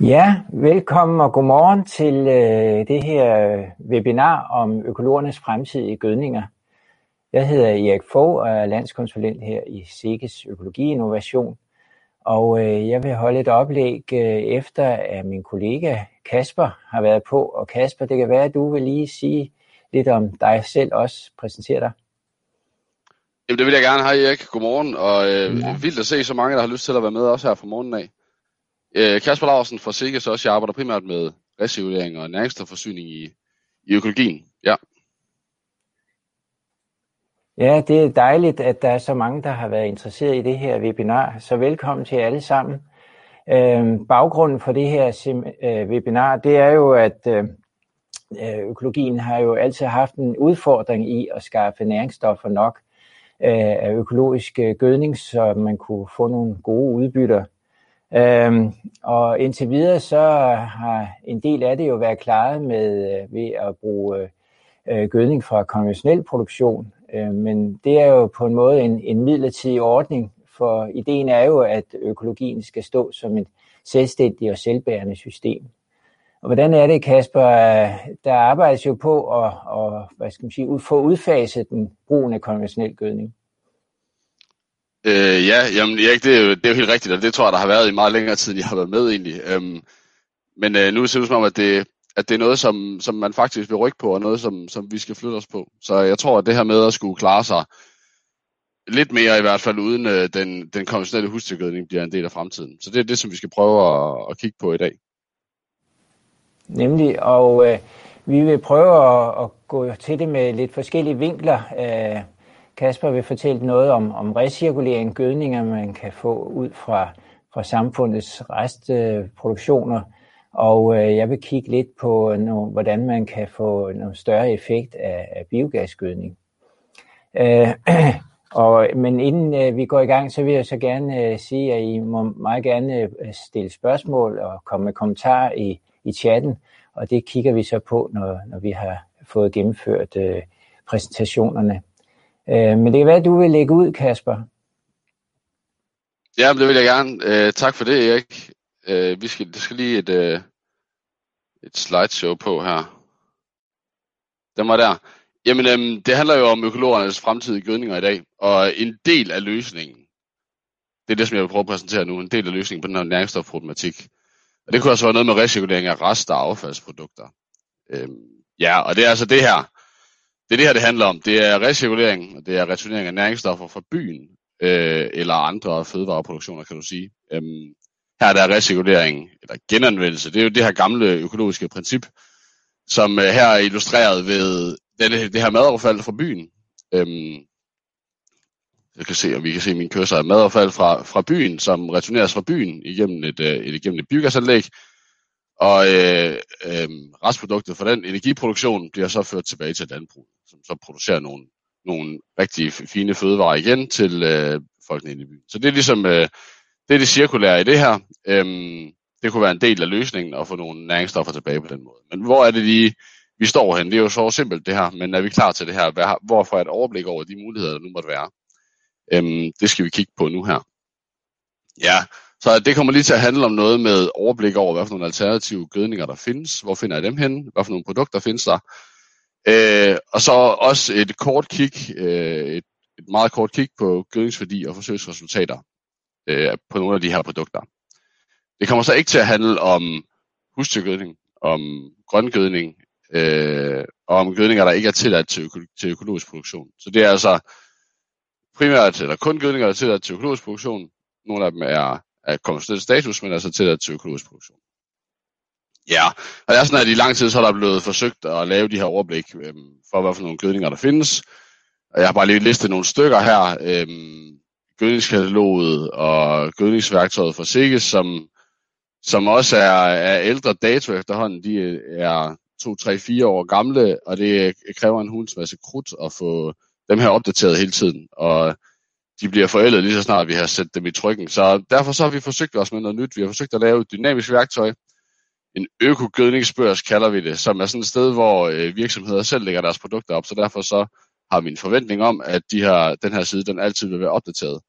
Ja, velkommen og godmorgen til øh, det her webinar om økologernes fremtidige gødninger. Jeg hedder Erik Fogh og er landskonsulent her i SIGES Økologi Innovation. Og øh, jeg vil holde et oplæg øh, efter, at min kollega Kasper har været på. Og Kasper, det kan være, at du vil lige sige lidt om dig selv også, præsentere dig. Jamen det vil jeg gerne. Hej Erik, godmorgen. Og øh, ja. vildt at se så mange, der har lyst til at være med også her fra morgenen af. Øh, Kasper Larsen fra Sikkes også. Jeg arbejder primært med recirkulering og næringsstofforsyning i, i økologien. Ja. Ja, det er dejligt, at der er så mange, der har været interesseret i det her webinar. Så velkommen til alle sammen. Øh, baggrunden for det her øh, webinar, det er jo, at øh, øh, økologien har jo altid haft en udfordring i at skaffe næringsstoffer nok øh, af økologisk øh, gødning, så man kunne få nogle gode udbytter Øhm, og indtil videre så har en del af det jo været klaret med øh, ved at bruge øh, øh, gødning fra konventionel produktion. Øh, men det er jo på en måde en, en midlertidig ordning, for ideen er jo, at økologien skal stå som et selvstændigt og selvbærende system. Og hvordan er det, Kasper? Der arbejdes jo på at, at hvad skal man sige, få udfaset den brugen af konventionel gødning. Øh, ja, jamen Erik, det er, jo, det er jo helt rigtigt, og det tror jeg, der har været i meget længere tid, end jeg har været med egentlig. Øhm, men øh, nu ser det ud som om, at det, at det er noget, som, som man faktisk vil rykke på, og noget, som, som vi skal flytte os på. Så jeg tror, at det her med at skulle klare sig lidt mere i hvert fald, uden øh, den, den konventionelle husdyrgødning bliver en del af fremtiden. Så det er det, som vi skal prøve at, at kigge på i dag. Nemlig, og øh, vi vil prøve at, at gå til det med lidt forskellige vinkler. Øh, Kasper vil fortælle noget om, om recirkulering, gødninger, man kan få ud fra, fra samfundets restproduktioner. Og øh, jeg vil kigge lidt på, øh, nogle, hvordan man kan få en større effekt af, af biogasgødning. Øh, og, men inden øh, vi går i gang, så vil jeg så gerne øh, sige, at I må meget gerne øh, stille spørgsmål og komme med kommentarer i, i chatten. Og det kigger vi så på, når, når vi har fået gennemført øh, præsentationerne. Øh, men det kan være, at du vil lægge ud, Kasper. Ja, det vil jeg gerne. Øh, tak for det, Erik. Øh, vi skal, det skal lige et, øh, et slideshow på her. Den var der. Jamen, øh, det handler jo om økologernes fremtidige gødninger i dag, og en del af løsningen, det er det, som jeg vil prøve at præsentere nu, en del af løsningen på den her næringsstofproblematik. Og det kunne også være noget med recirkulering af rester og affaldsprodukter. Øhm, ja, og det er altså det her det er det her, det handler om. Det er recirkulering, og det er returnering af næringsstoffer fra byen, øh, eller andre fødevareproduktioner, kan du sige. Øhm, her er der recirkulering, eller genanvendelse. Det er jo det her gamle økologiske princip, som øh, her er illustreret ved det, det her madaffald fra byen. Øhm, jeg kan se, og vi kan se min kørsel af madaffald fra, fra byen, som returneres fra byen igennem et, øh, et, igennem et biogasanlæg, og øh, øh, restproduktet fra den energiproduktion bliver så ført tilbage til landbruget, som så producerer nogle, nogle rigtig fine fødevarer igen til øh, folkene inde i byen. Så det er ligesom øh, det, er det cirkulære i det her. Øhm, det kunne være en del af løsningen at få nogle næringsstoffer tilbage på den måde. Men hvor er det lige, vi står hen? Det er jo så simpelt det her, men er vi klar til det her? Hvorfor et overblik over de muligheder, der nu måtte være? Øhm, det skal vi kigge på nu her. Ja, så det kommer lige til at handle om noget med overblik over, hvad for nogle alternative gødninger der findes, hvor finder jeg dem henne, hvad for nogle produkter findes der, øh, og så også et kort kig, øh, et, et meget kort kig på gødningsværdi og forsøgsresultater øh, på nogle af de her produkter. Det kommer så ikke til at handle om husdyrgødning, om grøngødning, øh, og om gødninger, der ikke er tilladt til, øko- til økologisk produktion. Så det er altså primært, eller kun gødninger, der er tilladt til økologisk produktion. Nogle af dem er af konventionel status, men altså til, til økologisk produktion. Ja, og det er sådan, at i lang tid så er der blevet forsøgt at lave de her overblik øhm, for, hvad for nogle gødninger der findes. Og jeg har bare lige listet nogle stykker her. Øhm, gødningskataloget og gødningsværktøjet for Sikkes, som, som også er, er ældre dato efterhånden. De er 2, 3, 4 år gamle, og det kræver en hulens masse krudt at få dem her opdateret hele tiden. Og de bliver forældet lige så snart vi har sat dem i trykken. Så derfor så har vi forsøgt os med noget nyt. Vi har forsøgt at lave et dynamisk værktøj. En økogødningsbørs kalder vi det, som er sådan et sted, hvor øh, virksomheder selv lægger deres produkter op. Så derfor så har vi en forventning om, at de her, den her side den altid vil være opdateret.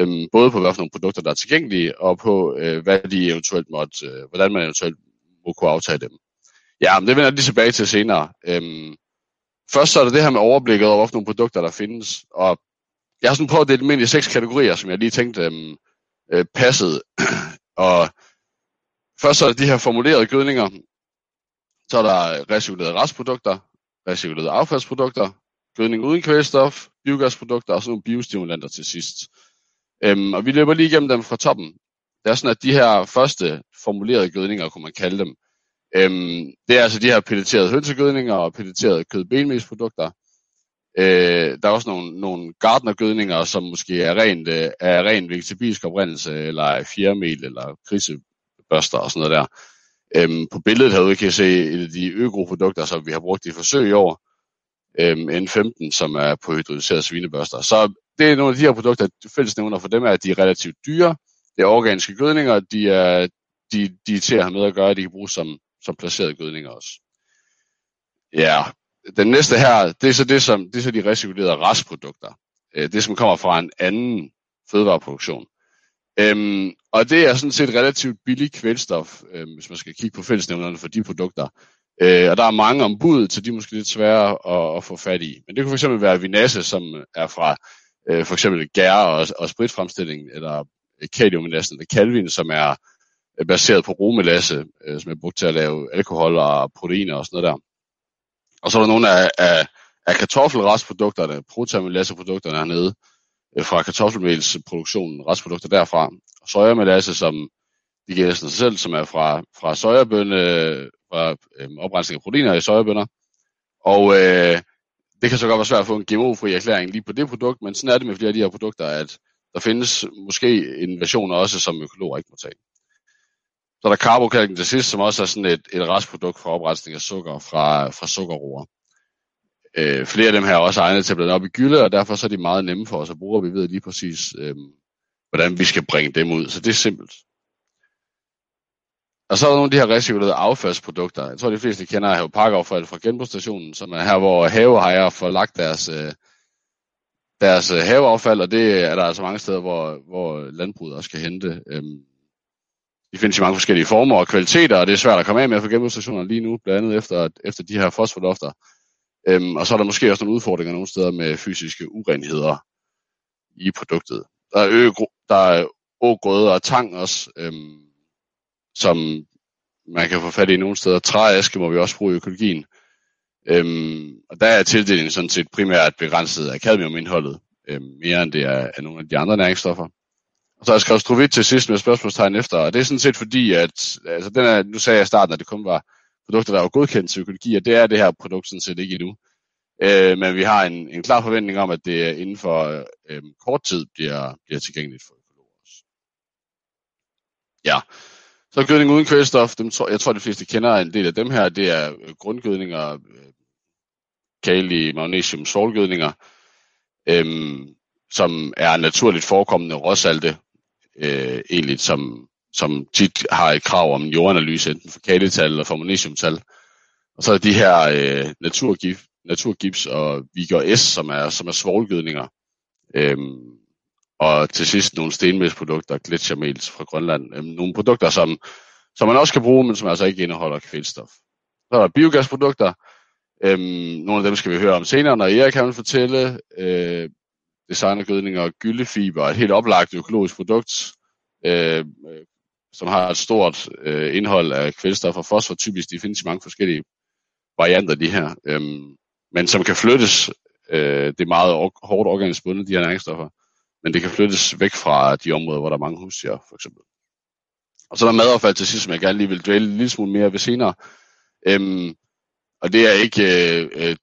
Øhm, både på, hvad for nogle produkter, der er tilgængelige, og på, øh, hvad de eventuelt måtte, øh, hvordan man eventuelt må kunne aftage dem. Ja, men det vender jeg lige tilbage til senere. Øhm, først så er det det her med overblikket over, hvilke nogle produkter, der findes. Og jeg har sådan prøvet at dele dem ind i seks kategorier, som jeg lige tænkte øhm, øh, passede. og først så er der de her formulerede gødninger. Så er der recirkulerede restprodukter, recirkulerede affaldsprodukter, gødning uden kvælstof, biogasprodukter og sådan nogle biostimulanter til sidst. Øhm, og vi løber lige igennem dem fra toppen. Det er sådan, at de her første formulerede gødninger, kunne man kalde dem, øhm, det er altså de her pelleterede hønsegødninger og pelleterede kødbenmelsprodukter. Øh, der er også nogle, nogle gardnergødninger, som måske er rent, øh, er ren vegetabilsk oprindelse, eller er fjermel, eller krisebørster og sådan noget der. Øhm, på billedet herude kan I se et af de økoprodukter, som vi har brugt i forsøg i år, øhm, N15, som er på hydroliserede svinebørster. Så det er nogle af de her produkter, fællesnævner for dem er, at de er relativt dyre. Det er organiske gødninger, de er, de, de er til at have med at gøre, de kan bruges som, som placerede gødninger også. Ja, den næste her, det er så, det, som, det er så de recirkulerede restprodukter. Øh, det, som kommer fra en anden fødevareproduktion. Øhm, og det er sådan set relativt billig kvælstof, øhm, hvis man skal kigge på fællesnævnerne for de produkter. Øh, og der er mange ombud, så de er måske lidt svære at, at få fat i. Men det kunne fx være vinasse, som er fra øh, for eksempel gær og, og spritfremstilling, eller kaliumelassen, eller kalvin, som er øh, baseret på romelasse, øh, som er brugt til at lave alkohol og proteiner og sådan noget der. Og så er der nogle af, af, af kartoffelrestprodukterne, protamylasseprodukterne hernede, øh, fra kartoffelmelsproduktionen, restprodukter derfra. Sojamelasse, som de giver sig selv, som er fra, fra sojabønne, fra øh, oprensning af proteiner i sojabønner. Og øh, det kan så godt være svært at få en GMO-fri erklæring lige på det produkt, men sådan er det med flere af de her produkter, at der findes måske en version også, som økologer ikke må tage. Så er der carbokalken til sidst, som også er sådan et, et restprodukt fra oprensning af sukker fra, fra sukkerroer. Øh, flere af dem her er også egnet til at blande op i gylde, og derfor så er de meget nemme for os at bruge, og vi ved lige præcis, øh, hvordan vi skal bringe dem ud. Så det er simpelt. Og så er der nogle af de her recirkulerede affaldsprodukter. Jeg tror, de fleste kender have parkaffald fra genbrugsstationen, som er her, hvor haveejere får lagt deres, øh, deres haveaffald, og det er der altså mange steder, hvor, hvor landbruget også kan hente. Øhm, de findes i mange forskellige former og kvaliteter, og det er svært at komme af med for genbrugsstationer lige nu, blandt andet efter, efter de her fosforlofter. Øhm, og så er der måske også nogle udfordringer nogle steder med fysiske urenheder i produktet. Der er, ø, der er ågrøde og tang også, øhm, som man kan få fat i nogle steder. Træaske må vi også bruge i økologien. Øhm, og der er tildelingen sådan set primært begrænset af cadmiumindholdet, øhm, mere end det er af nogle af de andre næringsstoffer. Og så har jeg skrevet strovit til sidst med spørgsmålstegn efter, og det er sådan set fordi, at altså den er, nu sagde jeg i starten, at det kun var produkter, der var godkendt til økologi, og det er det her produkt sådan set ikke endnu. Øh, men vi har en, en klar forventning om, at det inden for øh, kort tid bliver, bliver tilgængeligt for økologer også. Ja, så gødning uden kvælstof, dem tror, jeg tror de fleste kender en del af dem her, det er grundgødninger, øh, øh kali, magnesium, solgødninger, øhm, som er naturligt forekommende råsalte, øh, egentlig som, som tit har et krav om en jordanalyse, enten for kalital eller for magnesiumtal. Og så er de her øh, naturgift, naturgips og Vigor S, som er, som er svovlgødninger. Øhm, og til sidst nogle stenmælsprodukter, gletsjermels fra Grønland. Øhm, nogle produkter, som, som man også kan bruge, men som altså ikke indeholder kvælstof. Så er der biogasprodukter. Øhm, nogle af dem skal vi høre om senere, når Erik kan fortælle. Øh, designergødninger og gyldefiber, et helt oplagt økologisk produkt, øh, som har et stort øh, indhold af kvælstof og fosfor. Typisk, de findes i mange forskellige varianter, de her. øh, men som kan flyttes. Øh, det er meget hårdt organisk bundet, de her næringsstoffer men det kan flyttes væk fra de områder, hvor der er mange husdyr, for eksempel. Og så er der madaffald til sidst, som jeg gerne lige vil dvæle en lille smule mere ved senere. Øhm, og det er ikke øh, øh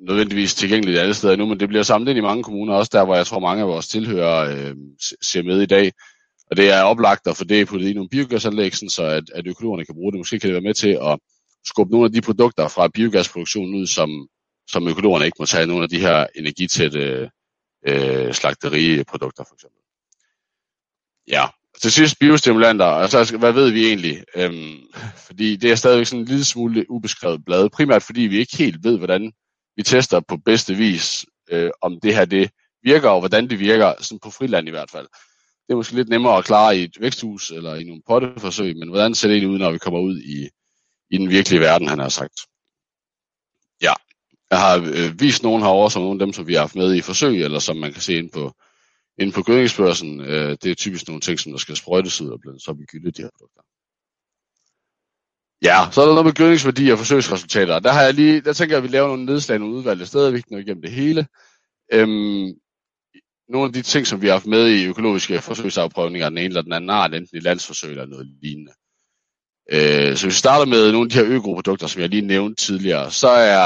nødvendigvis tilgængeligt alle steder nu, men det bliver samlet ind i mange kommuner, også der, hvor jeg tror mange af vores tilhører øh, ser med i dag. Og det er oplagt at få det puttet i nogle biogasanlæg, så at, at økologerne kan bruge det. Måske kan det være med til at skubbe nogle af de produkter fra biogasproduktionen ud, som, som økologerne ikke må tage. Nogle af de her energitætte øh, slagteriprodukter for eksempel. Ja, til sidst biostimulanter, altså hvad ved vi egentlig? Øhm, fordi det er stadigvæk sådan en lille smule ubeskrevet blad, primært fordi vi ikke helt ved, hvordan vi tester på bedste vis, øh, om det her det virker, og hvordan det virker, sådan på friland i hvert fald. Det er måske lidt nemmere at klare i et væksthus eller i nogle potteforsøg, men hvordan ser det ud, når vi kommer ud i, i den virkelige verden, han har sagt. Ja, jeg har øh, vist nogen herovre, som nogle af dem, som vi har haft med i forsøg, eller som man kan se ind på, ind på gødningsbørsen. Øh, det er typisk nogle ting, som der skal sprøjtes ud og blandes op i gylde, de her produkter. Ja, så er der noget med gødningsværdi og forsøgsresultater. Der har jeg lige, der tænker jeg, at vi laver nogle nedslag, nogle udvalgte steder, vi kan igennem det hele. Øhm, nogle af de ting, som vi har haft med i økologiske forsøgsafprøvninger, den ene eller den anden art, enten i landsforsøg eller noget lignende. Øh, så hvis vi starter med nogle af de her økoprodukter, som jeg lige nævnte tidligere, så er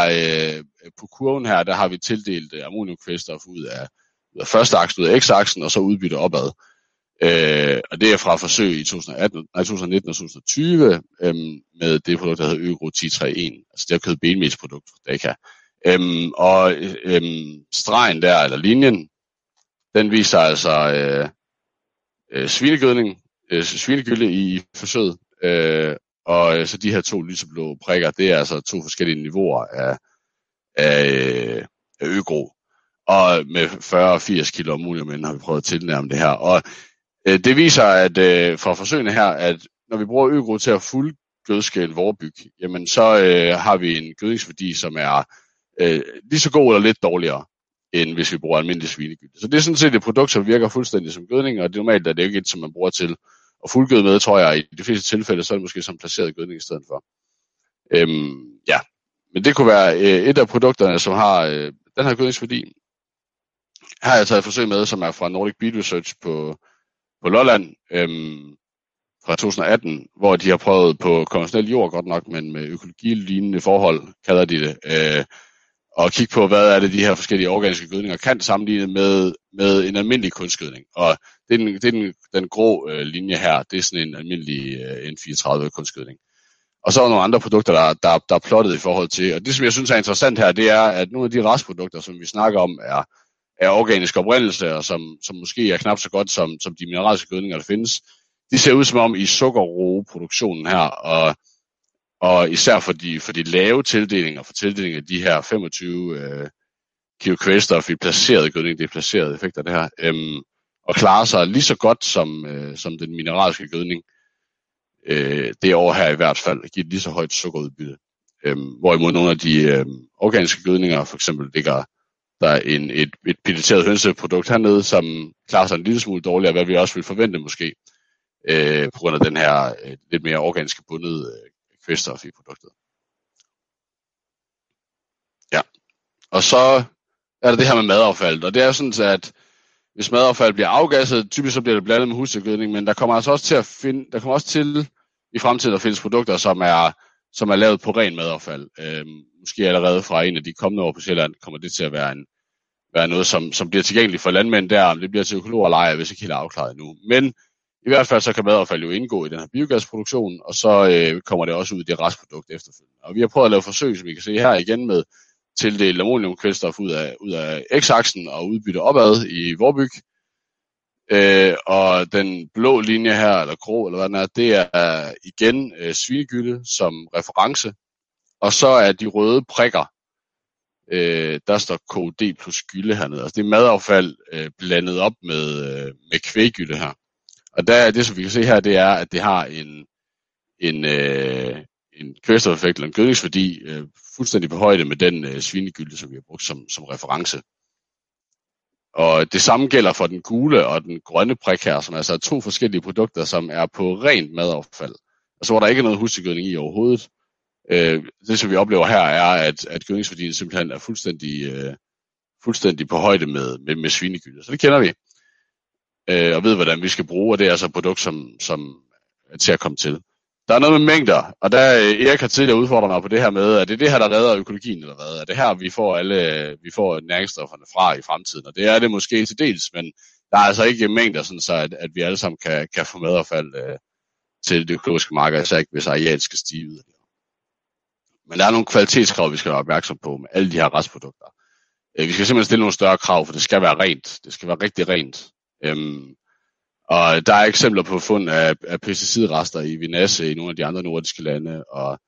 øh, på kurven her, der har vi tildelt øh, ammoniumkvælstof ud af, ud af første aksen, ud af x-aksen, og så udbytte opad. Øh, og det er fra forsøg i 2018, nej, 2019 og 2020 øhm, med det produkt, der hedder Øgro 1031, altså det er kød benmelsprodukt fra Daka. Øhm, og øhm, stregen der, eller linjen, den viser altså øh, øh, svinegødning, øh, svinegylde i forsøget, øh, og øh, så de her to lyseblå prikker, det er altså to forskellige niveauer af, af, af øgro. Og med 40-80 kilo ammonium har vi prøvet at tilnærme det her. Og Øh, det viser, at øh, fra forsøgene her, at når vi bruger øgro til at fuld gødskæle vorbyg, jamen så øh, har vi en gødningsværdi, som er øh, lige så god eller lidt dårligere end hvis vi bruger almindelig svinegylde. Så det er sådan set et produkt, som virker fuldstændig som gødning, og det er normalt, at det ikke et, som man bruger til at fuldgøde med, tror jeg, i de fleste tilfælde, så er det måske som placeret gødning i stedet for. Øhm, ja, men det kunne være øh, et af produkterne, som har øh, den her gødningsværdi. Her har jeg taget et forsøg med, som er fra Nordic Beet Research på, på Lolland øhm, fra 2018, hvor de har prøvet på konventionel jord godt nok, men med økologilignende forhold, kalder de det, øh, og kigge på, hvad er det, de her forskellige organiske gødninger kan sammenligne med, med en almindelig kunstgødning. Og det er den, det er den, den grå øh, linje her, det er sådan en almindelig øh, N34 kunstgødning. Og så er der nogle andre produkter, der, der, der er plottet i forhold til. Og det, som jeg synes er interessant her, det er, at nogle af de restprodukter, som vi snakker om, er, er organisk oprindelse, og som, som måske er knap så godt som, som de mineralske gødninger, der findes. De ser ud som om i sukkerroeproduktionen her, og og især for de, for de lave tildelinger, for tildelinger af de her 25 øh, kilo kvælstof i placeret gødning, det er placeret effekter det her, øhm, og klarer sig lige så godt som, øh, som den mineralske gødning. Øh, det år her i hvert fald giver lige så højt sukkerudbytte. Øhm, hvorimod nogle af de øh, organiske gødninger, for eksempel ligger der en, et, et piloteret hønseprodukt hernede, som klarer sig en lille smule dårligere, hvad vi også vil forvente måske, øh, på grund af den her øh, lidt mere organiske bundet øh, kvælstof i produktet. Ja. Og så er der det her med madaffald, og det er sådan, at hvis madaffald bliver afgasset, typisk så bliver det blandet med husdyrgødning, men der kommer altså også til at finde, der kommer også til i fremtiden at findes produkter, som er, som er lavet på ren madaffald. Øhm, måske allerede fra en af de kommende år på Sjælland kommer det til at være, en, være noget, som, som bliver tilgængeligt for landmænd der, om det bliver til økologer eller ej, hvis ikke helt afklaret nu. Men i hvert fald så kan madaffald jo indgå i den her biogasproduktion, og så øh, kommer det også ud i det restprodukt efterfølgende. Og vi har prøvet at lave forsøg, som vi kan se her igen med tildele ammoniumkvælstof ud af, ud af x-aksen og udbytte opad i vorbyg. Øh, og den blå linje her, eller grå, eller hvad den er, det er øh, igen øh, svinegylde som reference. Og så er de røde prikker, øh, der står KD plus gylde hernede. Altså det er madaffald øh, blandet op med, øh, med kvæggylde her. Og der, det, som vi kan se her, det er, at det har en, en, øh, en kvælstofeffekt eller en gødningsværdi øh, fuldstændig på højde med den øh, svinegylde, som vi har brugt som, som reference. Og det samme gælder for den gule og den grønne prik her, som altså er altså to forskellige produkter, som er på rent madaffald. Altså hvor der ikke er noget husdyrgødning i overhovedet. Øh, det som vi oplever her er, at, at gødningsværdien simpelthen er fuldstændig, øh, fuldstændig på højde med, med, med svinegylde. Så det kender vi øh, og ved, hvordan vi skal bruge, og det er altså et produkt, som, som er til at komme til. Der er noget med mængder, og der øh, Erik har tidligere udfordret mig på det her med, at det er det her, der redder økologien, eller hvad? Er det her, vi får alle vi får næringsstofferne fra i fremtiden? Og det er det måske til dels, men der er altså ikke mængder, sådan så at, at vi alle sammen kan, kan få medaffald øh, til det økologiske marked, så ikke hvis arealet skal stige ud. Men der er nogle kvalitetskrav, vi skal være opmærksom på med alle de her restprodukter. Øh, vi skal simpelthen stille nogle større krav, for det skal være rent. Det skal være rigtig rent. Øhm, og der er eksempler på fund af, af pesticidrester i Vinasse i nogle af de andre nordiske lande, og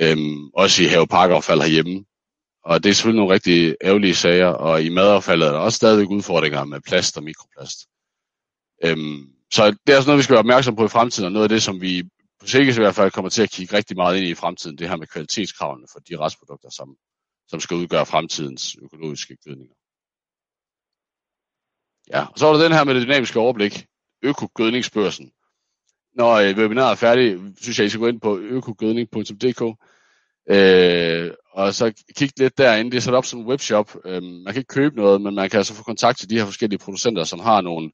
øhm, også i haveparkaffald herhjemme. Og det er selvfølgelig nogle rigtig ærgerlige sager, og i madaffaldet er der også stadigvæk udfordringer med plast og mikroplast. Øhm, så det er også noget, vi skal være opmærksom på i fremtiden, og noget af det, som vi på sikkert i hvert fald kommer til at kigge rigtig meget ind i fremtiden, det her med kvalitetskravene for de restprodukter, som, som skal udgøre fremtidens økologiske gødninger. Ja, og så er der den her med det dynamiske overblik, økogødningsbørsen. Når øh, webinaret er færdigt, synes jeg, I skal gå ind på økogødning.dk øh, og så kigge lidt derinde. Det er sat op som en webshop. Øh, man kan ikke købe noget, men man kan altså få kontakt til de her forskellige producenter, som har nogle,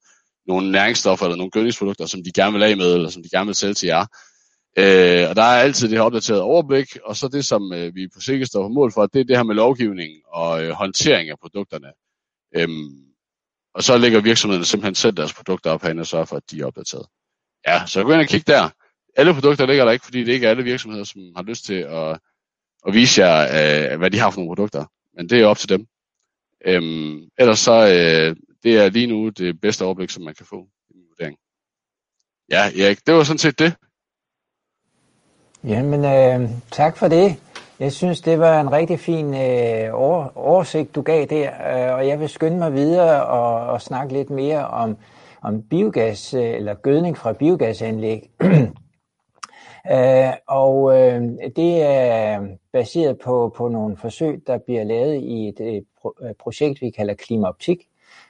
nogle næringsstoffer eller nogle gødningsprodukter, som de gerne vil af med, eller som de gerne vil sælge til jer. Øh, og der er altid det her opdaterede overblik, og så det, som øh, vi på sikkert står på mål for, det er det her med lovgivning og øh, håndtering af produkterne. Øhm, og så lægger virksomhederne simpelthen selv deres produkter op herinde og sørger for, at de er opdateret. Ja, så gå ind og kig der. Alle produkter ligger der ikke, fordi det ikke er alle virksomheder, som har lyst til at, at vise jer, øh, hvad de har for nogle produkter. Men det er op til dem. Øhm, ellers så, øh, det er lige nu det bedste overblik, som man kan få i min vurdering. Ja, Erik, det var sådan set det. Jamen, øh, tak for det. Jeg synes, det var en rigtig fin øh, oversigt, du gav der, øh, og jeg vil skynde mig videre og, og snakke lidt mere om, om biogas, øh, eller gødning fra biogasanlæg. øh, og øh, det er baseret på, på nogle forsøg, der bliver lavet i et, et øh, projekt, vi kalder Klimaoptik,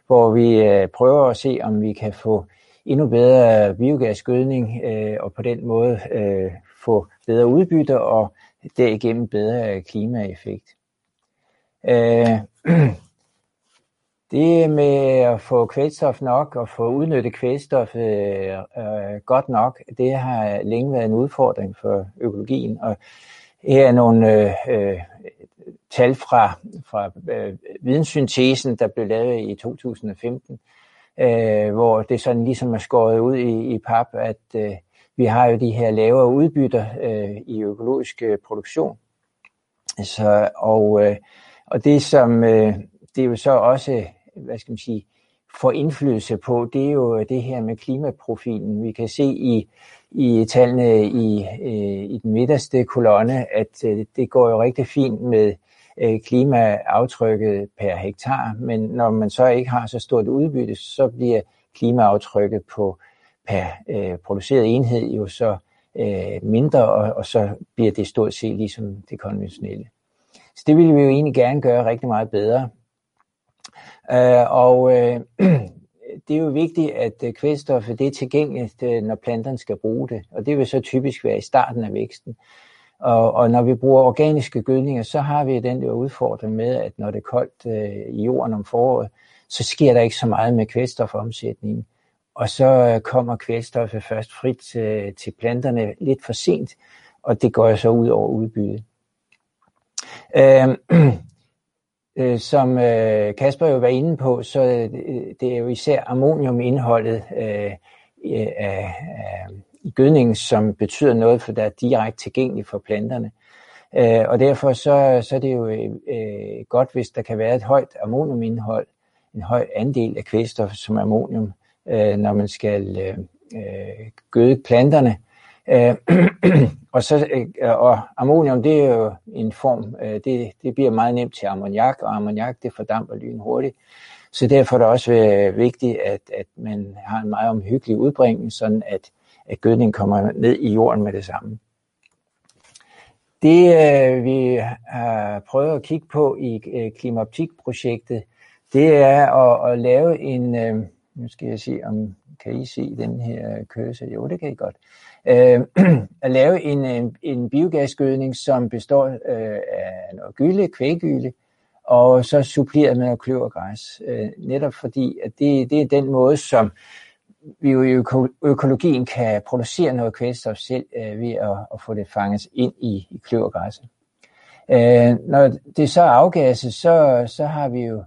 hvor vi øh, prøver at se, om vi kan få endnu bedre biogasgødning, øh, og på den måde øh, få bedre udbytte og derigennem bedre klimaeffekt. Øh, det med at få kvælstof nok og få udnyttet kvælstof øh, øh, godt nok, det har længe været en udfordring for økologien. Og her er nogle øh, øh tal fra, fra øh, videnssyntesen, der blev lavet i 2015, øh, hvor det sådan ligesom er skåret ud i, i pap, at øh, vi har jo de her lavere udbytter øh, i økologisk øh, produktion. Så, og, øh, og det som øh, det er jo så også, hvad skal man sige, får indflydelse på, det er jo det her med klimaprofilen. Vi kan se i, i tallene i, øh, i den midterste kolonne, at øh, det går jo rigtig fint med øh, klimaaftrykket per hektar, men når man så ikke har så stort udbytte, så bliver klimaaftrykket på per øh, produceret enhed jo så øh, mindre, og, og så bliver det stort set ligesom det konventionelle. Så det ville vi jo egentlig gerne gøre rigtig meget bedre. Øh, og øh, det er jo vigtigt, at øh, kvælstoffet det er tilgængeligt, øh, når planterne skal bruge det, og det vil så typisk være i starten af væksten. Og, og når vi bruger organiske gødninger, så har vi den der udfordring med, at når det er koldt øh, i jorden om foråret, så sker der ikke så meget med kvælstofomsætningen og så øh, kommer kvælstoffet først frit til, til planterne lidt for sent, og det går så ud over udbyttet. Øhm, øh, som øh, Kasper jo var inde på, så øh, det er jo især ammoniumindholdet øh, øh, af, af, i gødningen, som betyder noget, for der er direkte tilgængeligt for planterne. Øh, og derfor så, så er det jo øh, øh godt, hvis der kan være et højt ammoniumindhold, en høj andel af kvælstof som ammonium, øh, når man skal øh, øh, gøde planterne. Øh, og, så, øh, og ammonium, det er jo en form, øh, det, det bliver meget nemt til ammoniak, og ammoniak, det fordamper lyn hurtigt. Så derfor er det også øh, vigtigt, at, at man har en meget omhyggelig udbringning, sådan at, at gødningen kommer ned i jorden med det samme. Det øh, vi har prøvet at kigge på i øh, klimaoptikprojektet, det er at, at lave en, øh, nu skal jeg se, om kan I se den her køse? Jo, det kan I godt. Øh, at lave en, en, en biogasgødning, som består øh, af noget gylde, kvæggylde, og så suppleret med noget kløvergræs. Øh, netop fordi, at det, det er den måde, som vi jo i øko, økologien kan producere noget kvælstof selv øh, ved at, at få det fanget ind i, i kløvergræsset. Øh, når det så er afgasset, så, så har vi jo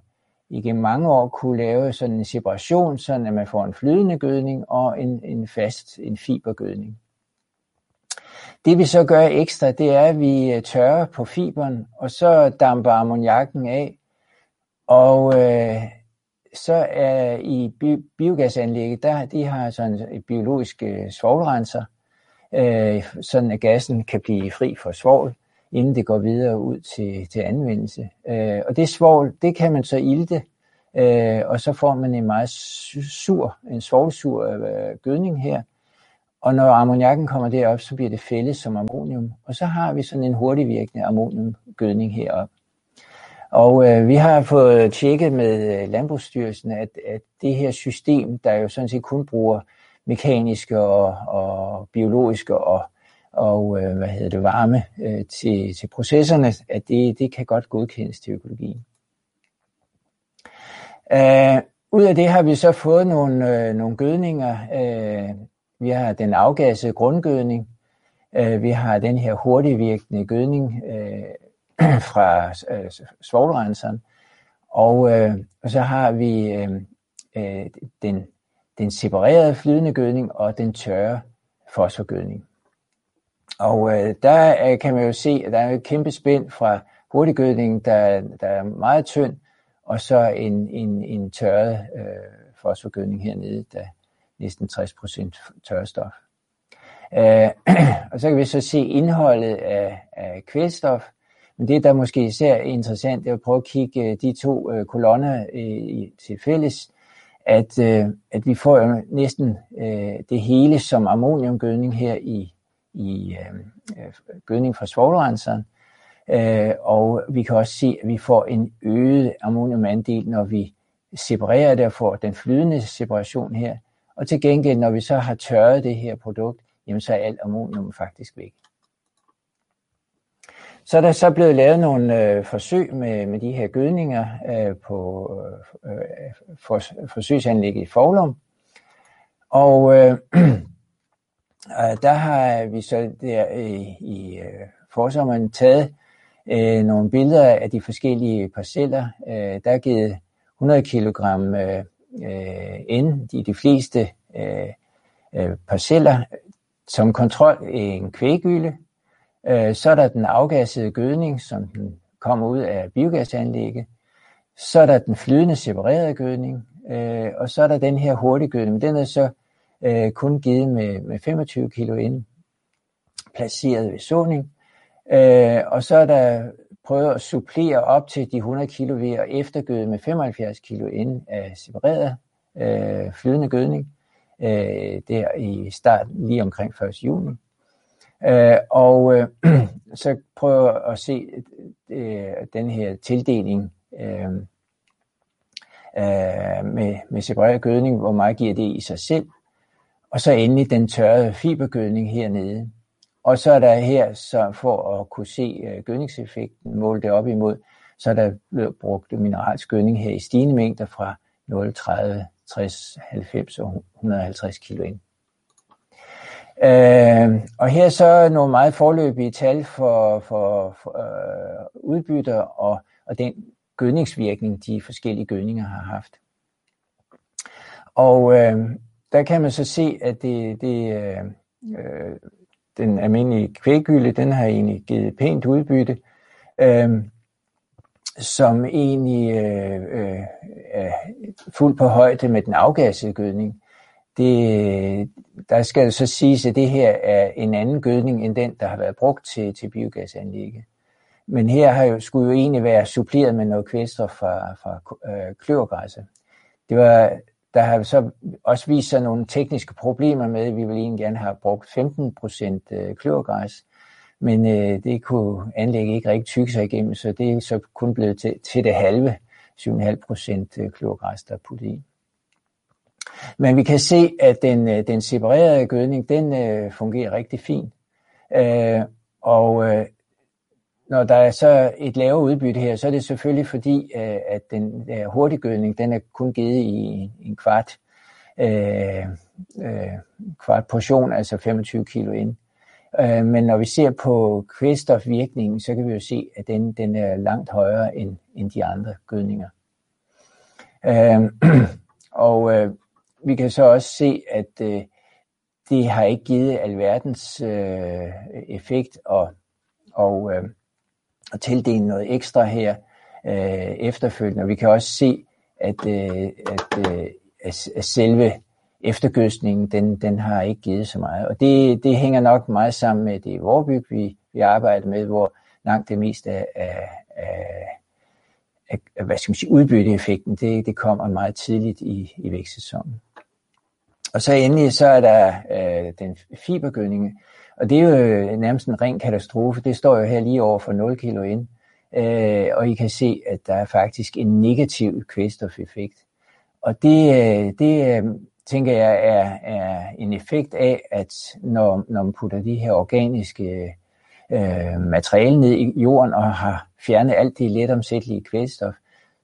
igennem mange år kunne lave sådan en separation, sådan at man får en flydende gødning og en, en fast en fibergødning. Det vi så gør ekstra, det er, at vi øh, tørrer på fiberen, og så damper ammoniakken af, og øh, så er i bi- biogasanlægget, der de har sådan et biologisk øh, svovlrenser, øh, sådan at gassen kan blive fri for svovl, inden det går videre ud til, til anvendelse. Øh, og det svovl, det kan man så ilte, øh, og så får man en meget sur, en svovlsur øh, gødning her. Og når ammoniakken kommer derop, så bliver det fældet som ammonium, og så har vi sådan en hurtigvirkende ammoniumgødning herop. Og øh, vi har fået tjekket med øh, Landbrugsstyrelsen, at, at det her system, der jo sådan set kun bruger mekaniske og, og biologiske og, og øh, hvad hedder det, varme øh, til, til processerne, at det, det kan godt godkendes til økologien. Øh, ud af det har vi så fået nogle, øh, nogle gødninger. Øh, vi har den afgassede grundgødning. Øh, vi har den her hurtigvirkende gødning øh, fra øh, svovlrenseren, Og, øh, og så har vi øh, øh, den, den separerede flydende gødning og den tørre fosforgødning. Og øh, der øh, kan man jo se, at der er et kæmpe spænd fra hurtiggødningen, der, der er meget tynd, og så en, en, en tørret øh, fosforgødning hernede, der er næsten 60% tørstof. Øh, og så kan vi så se indholdet af, af kvælstof, men det, der måske især er interessant, det er at prøve at kigge øh, de to øh, kolonner øh, til fælles, at, øh, at vi får jo næsten øh, det hele som ammoniumgødning her i, i øh, øh, gødning fra svovlrenseren. Øh, og vi kan også se, at vi får en øget ammoniumandel, når vi separerer det og får den flydende separation her. Og til gengæld, når vi så har tørret det her produkt, jamen så er alt ammonium faktisk væk. Så er der så blevet lavet nogle øh, forsøg med, med de her gødninger øh, på øh, øh for, forsøgsanlægget i Forlum. Og øh, der har vi så der i, i øh, forsommeren taget øh, nogle billeder af de forskellige parceller. Øh, der er givet 100 kg øh, øh, ind i de fleste øh, øh, parceller, som kontrol i en kvægylde. Øh, så er der den afgassede gødning, som den kommer ud af biogasanlægget. Så er der den flydende separerede gødning, øh, og så er der den her hurtiggødning. Den er så øh, kun givet med, med 25 kilo ind, placeret ved såning. Øh, og så er der prøvet at supplere op til de 100 kilo ved at eftergøde med 75 kilo ind af separeret øh, flydende gødning øh, der i starten lige omkring 1. juni. Øh, og øh, så prøver at se øh, den her tildeling øh, øh, med, med separeret gødning, hvor meget giver det i sig selv. Og så endelig den tørrede fibergødning hernede. Og så er der her, så for at kunne se øh, gødningseffekten, måle det op imod, så er der blevet brugt mineralsk gødning her i stigende mængder fra 0,30, 60, 90 og 150 kilo ind. Øh, og her så nogle meget forløbige tal for, for, for øh, udbytter og, og den gødningsvirkning, de forskellige gødninger har haft. Og øh, der kan man så se, at det, det, øh, øh den almindelige kvæggylde, den har egentlig givet pænt udbytte, øh, som egentlig øh, øh, er fuldt på højde med den afgassede gødning. Det, der skal så siges, at det her er en anden gødning end den, der har været brugt til, til biogasanlægget. Men her har jo, skulle jo egentlig være suppleret med noget kvælstof fra, fra øh, kløvergræsset. Det var, der har så også vist sig nogle tekniske problemer med, at vi ville egentlig gerne have brugt 15% øh, kløvergræs, men øh, det kunne anlægget ikke rigtig tykke sig igennem, så det er så kun blevet til, til det halve, 7,5% øh, kløvergræs, der er puttet i. Men vi kan se, at den, øh, den separerede gødning, den øh, fungerer rigtig fint. Øh, og øh, når der er så et lavere udbytte her, så er det selvfølgelig fordi, øh, at den øh, hurtiggødning, den er kun givet i en kvart, øh, øh, kvart portion, altså 25 kilo ind. Øh, men når vi ser på kvælstofvirkningen, så kan vi jo se, at den, den er langt højere end, end de andre gødninger. Øh, og øh, vi kan så også se, at øh, det har ikke givet alverdens øh, effekt og, og, øh, og tildele noget ekstra her øh, efterfølgende. Og vi kan også se, at, øh, at, øh, at selve eftergødningen, den, den har ikke givet så meget. Og det, det hænger nok meget sammen med det Vorbyg, vi, vi arbejder med, hvor langt det meste af, af, af, af hvad skal man sige, udbytteeffekten, det, det kommer meget tidligt i, i vækstsæsonen. Og så endelig så er der øh, den fibergødning, og det er jo øh, nærmest en ren katastrofe. Det står jo her lige over for 0 kilo ind. Øh, og I kan se, at der er faktisk en negativ kvælstofeffekt. Og det, øh, det øh, tænker jeg er, er en effekt af, at når, når man putter de her organiske øh, materiale ned i jorden og har fjernet alt det let omsættelige kvælstof,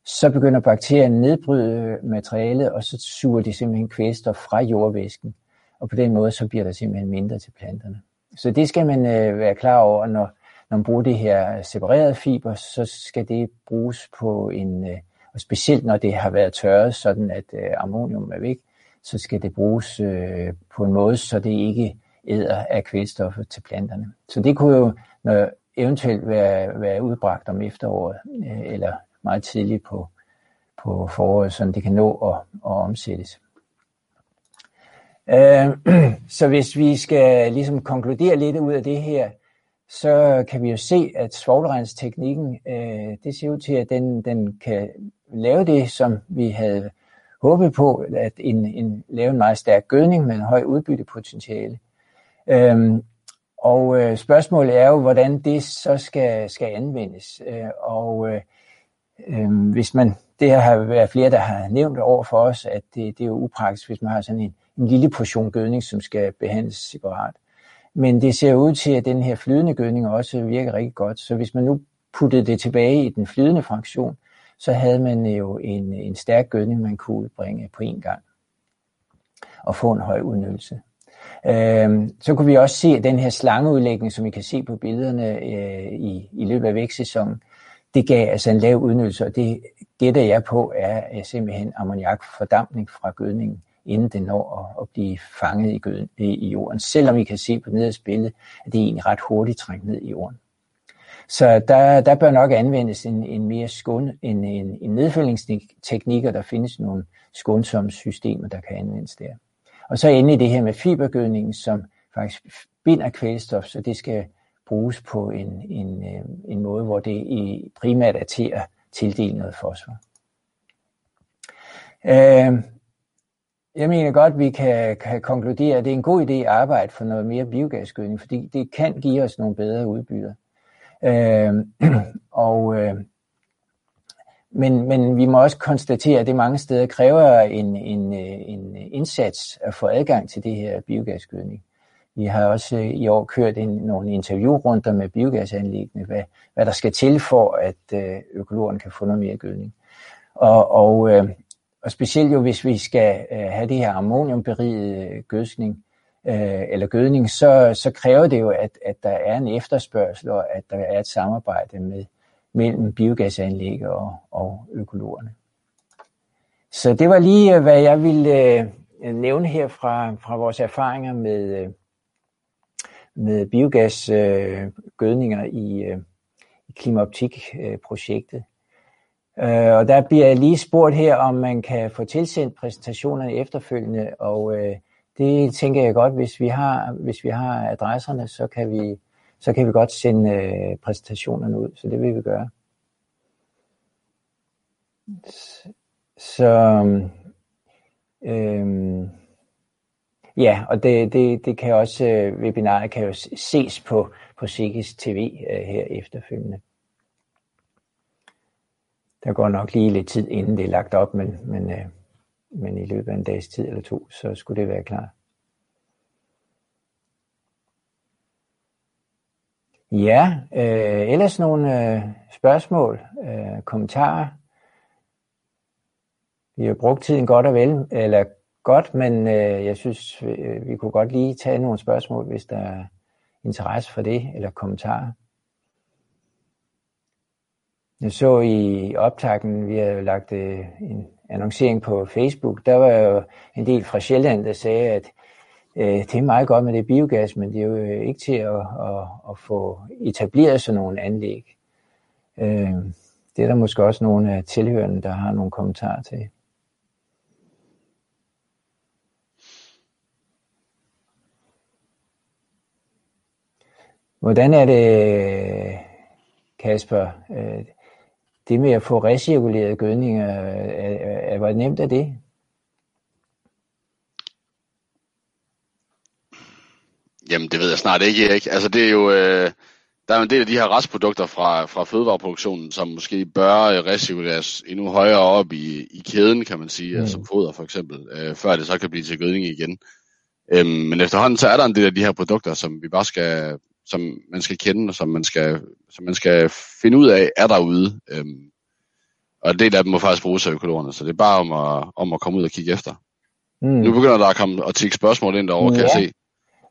så begynder bakterierne at nedbryde materialet, og så suger de simpelthen kvælstof fra jordvæsken. Og på den måde, så bliver der simpelthen mindre til planterne. Så det skal man øh, være klar over, når, når man bruger det her separerede fiber, så skal det bruges på en, øh, og specielt når det har været tørret, sådan at øh, ammonium er væk, så skal det bruges øh, på en måde, så det ikke æder af kvælstoffet til planterne. Så det kunne jo når eventuelt være, være udbragt om efteråret, øh, eller meget tidligt på, på foråret, så det kan nå at, at omsættes. Øh, så hvis vi skal ligesom konkludere lidt ud af det her, så kan vi jo se, at svovlrensteknikken, øh, det ser ud til, at den, den kan lave det, som vi havde håbet på, at en, en, lave en meget stærk gødning med en høj udbyttepotentiale. Øhm, og øh, spørgsmålet er jo, hvordan det så skal, skal anvendes. Øh, og øh, øh, hvis man, det har været flere, der har nævnt over for os, at det, det er jo upraktisk, hvis man har sådan en, en lille portion gødning, som skal behandles separat. Men det ser ud til, at den her flydende gødning også virker rigtig godt. Så hvis man nu puttede det tilbage i den flydende fraktion, så havde man jo en, en stærk gødning, man kunne udbringe på en gang og få en høj udnyttelse. Øhm, så kunne vi også se, at den her slangeudlægning, som I kan se på billederne øh, i, i løbet af vækstsæsonen, det gav altså en lav udnyttelse, og det gætter jeg på er simpelthen ammoniakfordampning fra gødningen, inden den når at, at blive fanget i, gøden, i jorden. Selvom I kan se på nederste billede, at det er egentlig ret hurtigt trængt ned i jorden. Så der, der bør nok anvendes en, en mere skån, en, en, en nedfældningsteknik, og der findes nogle skånsomme systemer, der kan anvendes der. Og så endelig det her med fibergødningen, som faktisk binder kvælstof, så det skal bruges på en, en, øh, en måde, hvor det i primært er til at tildele noget fosfor. Øh, jeg mener godt, at vi kan, kan konkludere, at det er en god idé at arbejde for noget mere biogasgødning, fordi det kan give os nogle bedre udbytter. Øh, og, øh, men, men vi må også konstatere, at det mange steder kræver en, en, øh, en indsats at få adgang til det her biogasgødning. Vi har også øh, i år kørt en, nogle interviewrunder med biogasanlæggene, hvad, hvad der skal til for, at øh, økologerne kan få noget mere gødning. Og, og, øh, og specielt jo, hvis vi skal øh, have det her ammoniumberigede øh, gødskning, øh, eller gødning, så, så kræver det jo, at, at der er en efterspørgsel, og at der er et samarbejde med, mellem biogasanlæg og, og økologerne. Så det var lige, hvad jeg ville nævne her fra, fra vores erfaringer med, med biogasgødninger i, i Klimaoptik-projektet. Øh, og der bliver lige spurgt her, om man kan få tilsendt præsentationerne efterfølgende, og øh, det tænker jeg godt, hvis vi har, hvis vi har adresserne, så kan vi, så kan vi godt sende øh, præsentationerne ud, så det vil vi gøre. Så øhm, Ja, og det, det, det kan også, øh, webinaret kan jo ses på, på Sikkes TV øh, her efterfølgende. Der går nok lige lidt tid, inden det er lagt op, men, men, øh, men i løbet af en dags tid eller to, så skulle det være klar. Ja, øh, ellers nogle øh, spørgsmål, øh, kommentarer. Vi har brugt tiden godt og vel, eller godt, men øh, jeg synes, vi, øh, vi kunne godt lige tage nogle spørgsmål, hvis der er interesse for det, eller kommentarer. Jeg så i optakten, vi har lagt øh, en annoncering på Facebook, der var jo en del fra Sjælland, der sagde, at øh, det er meget godt med det biogas, men det er jo øh, ikke til at, at, at få etableret sådan nogle anlæg. Øh, det er der måske også nogle af tilhørende, der har nogle kommentarer til. Hvordan er det, Kasper, øh, det med at få recirkuleret gødninger, er, er, hvor nemt er det? Jamen, det ved jeg snart ikke, Erik. Altså, det er jo... Øh, der er en del af de her restprodukter fra, fra fødevareproduktionen, som måske bør øh, recirkuleres endnu højere op i, i kæden, kan man sige, mm. som foder for eksempel, øh, før det så kan blive til gødning igen. Øhm, men efterhånden så er der en del af de her produkter, som vi bare skal, som man skal kende, og som man skal, som man skal finde ud af, er derude. Øhm, og en del af dem må faktisk bruges af økologerne, så det er bare om at, om at komme ud og kigge efter. Mm. Nu begynder der at komme og tikke spørgsmål ind derovre, ja. kan jeg se.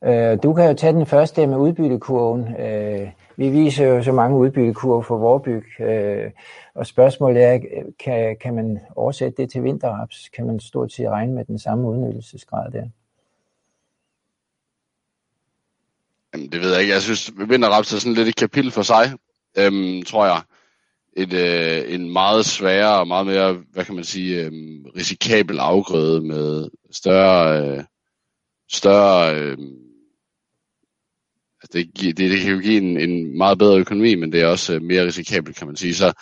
Øh, du kan jo tage den første med udbyttekurven. Øh, vi viser jo så mange udbyttekurver for Vorbyg, øh, og spørgsmålet er, kan, kan man oversætte det til vinterraps? Kan man stort set regne med den samme udnyttelsesgrad der? Jamen, det ved jeg ikke. Jeg synes, vinterraps er sådan lidt et kapitel for sig, øhm, tror jeg. Et, øh, en meget sværere og meget mere, hvad kan man sige, øhm, risikabel afgrøde med større, øh, større øh, altså det, det, det kan jo give en, en meget bedre økonomi, men det er også øh, mere risikabelt, kan man sige. Så,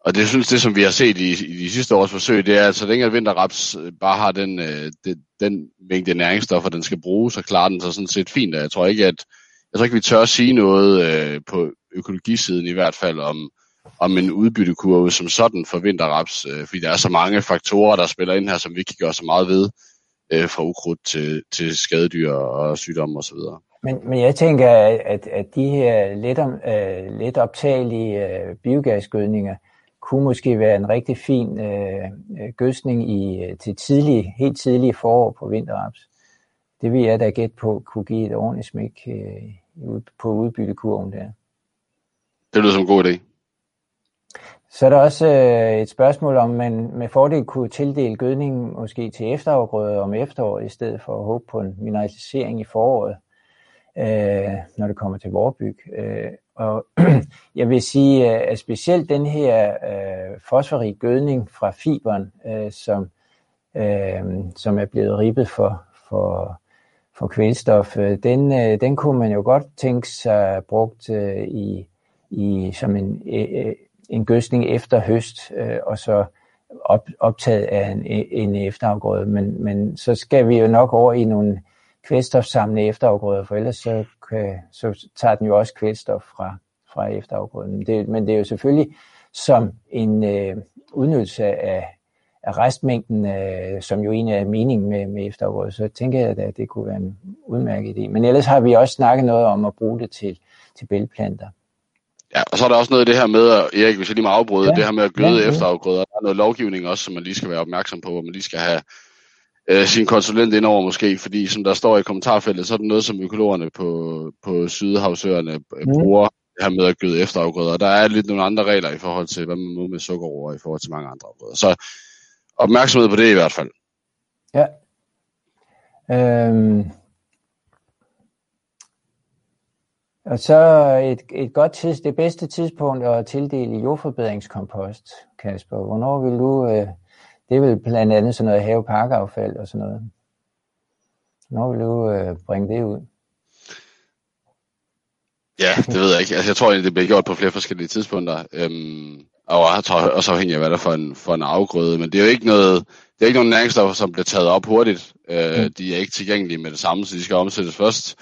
og det synes det, som vi har set i, i de sidste års forsøg, det er, at så længe vinterraps øh, bare har den, øh, det, den mængde næringsstoffer, den skal bruge, så klarer den sig sådan set fint. Jeg tror ikke, at jeg tror ikke, vi tør at sige noget øh, på økologisiden i hvert fald om, om en udbyttekurve som sådan for vinterraps, øh, fordi der er så mange faktorer, der spiller ind her, som vi ikke kan gøre så meget ved, øh, fra ukrudt til, til skadedyr og sygdomme osv. Men, men jeg tænker, at, at de her let, uh, øh, let optagelige øh, biogasgødninger kunne måske være en rigtig fin uh, gødsning i, til tidlig, helt tidlige forår på vinterraps. Det vil jeg da gætte på kunne give et ordentligt smæk uh, på udbyttekurven der. Det lyder som en god idé. Så er der også øh, et spørgsmål, om man med fordel kunne tildele gødning måske til efterafgrøder om efteråret, i stedet for at håbe på en mineralisering i foråret øh, når det kommer til Vorbyg. Øh, og jeg vil sige, øh, at specielt den her øh, fosforige gødning fra fiberen, øh, som, øh, som er blevet ribbet for, for, for kvælstof, øh, den, øh, den kunne man jo godt tænke sig brugt øh, i, i, som en, øh, øh en gødsning efter høst, øh, og så op, optaget af en, øh, en efterafgrøde. Men, men så skal vi jo nok over i nogle kvælstofsamlende efterafgrøder, for ellers så, kan, så tager den jo også kvælstof fra, fra efterafgrøden. Det, men det er jo selvfølgelig som en øh, udnyttelse af, af restmængden, øh, som jo egentlig er meningen med, med efterafgrøder, så tænker jeg, at det kunne være en udmærket idé. Men ellers har vi også snakket noget om at bruge det til, til bælgplanter. Ja, og så er der også noget af det her med, Erik, hvis jeg lige må afbryde, ja. det her med at gøde ja, efterafgrøder. Der er noget lovgivning også, som man lige skal være opmærksom på, hvor man lige skal have øh, sin konsulent indover måske, fordi som der står i kommentarfeltet, så er det noget, som økologerne på, på Sydhavsøerne øh, mm. bruger det her med at gøde efterafgrøder. Der er lidt nogle andre regler i forhold til, hvad man må med sukkerroer i forhold til mange andre afgrøder. Så opmærksomhed på det i hvert fald. Ja. Øhm. Og så et, et godt tids, det bedste tidspunkt at tildele jordforbedringskompost, Kasper. Hvornår vil du øh, det er vel blandt andet sådan noget haveparkaffald og sådan noget. Når vil du øh, bringe det ud? Ja, det ved jeg ikke. Altså, jeg tror egentlig, det bliver gjort på flere forskellige tidspunkter. Øhm, og jeg tror også afhængig af, hvad der er for en, for en afgrøde. Men det er jo ikke noget, det er ikke nogen næringsstoffer, som bliver taget op hurtigt. Øh, mm. De er ikke tilgængelige med det samme, så de skal omsættes først.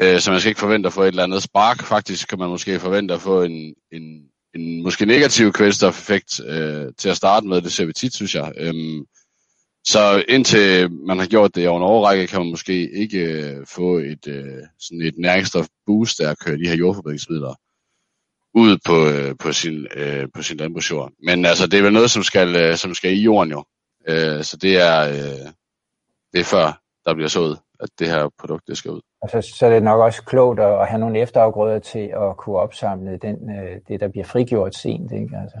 Øh, så man skal ikke forvente at få et eller andet spark. Faktisk kan man måske forvente at få en, en en måske negativ kvælstofeffekt øh, til at starte med. Det ser vi tit, synes jeg. Øhm, så indtil man har gjort det over en overrække, kan man måske ikke øh, få et, øh, sådan et næringsstof boost der at køre de her jordforbedringsmidler ud på, øh, på, sin, øh, på sin landbrugsjord. Men altså, det er vel noget, som skal, øh, som skal i jorden jo. Øh, så det er, øh, det er før, der bliver sået, at det her produkt det skal ud. Og så, er det nok også klogt at, have nogle efterafgrøder til at kunne opsamle den, øh, det, der bliver frigjort sent. Ikke? Altså.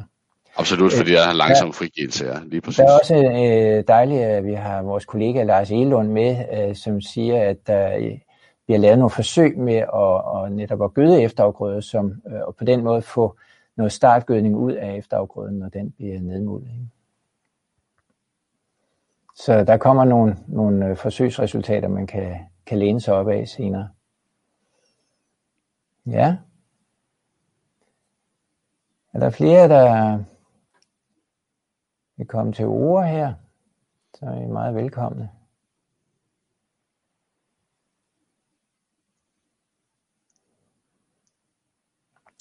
Absolut, fordi der er en langsom frigivelse, ja, lige præcis. Det er også øh, dejligt, at vi har vores kollega Lars Elund med, øh, som siger, at der øh, bliver lavet nogle forsøg med at, at netop at gøde efterafgrøder, som, øh, og på den måde få noget startgødning ud af efterafgrøden, når den bliver nedmuldet. Så der kommer nogle, nogle øh, forsøgsresultater, man kan, kan læne sig op af senere. Ja. Er der flere, der vil komme til ord her, så er I meget velkomne.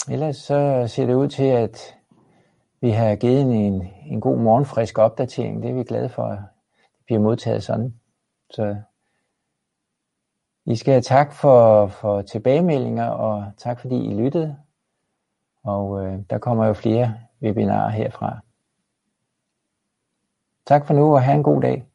Ellers så ser det ud til, at vi har givet en, en god morgenfrisk opdatering. Det er vi glade for, bliver modtaget sådan. Så I skal have tak for, for tilbagemeldinger, og tak fordi I lyttede. Og øh, der kommer jo flere webinarer herfra. Tak for nu, og have en god dag.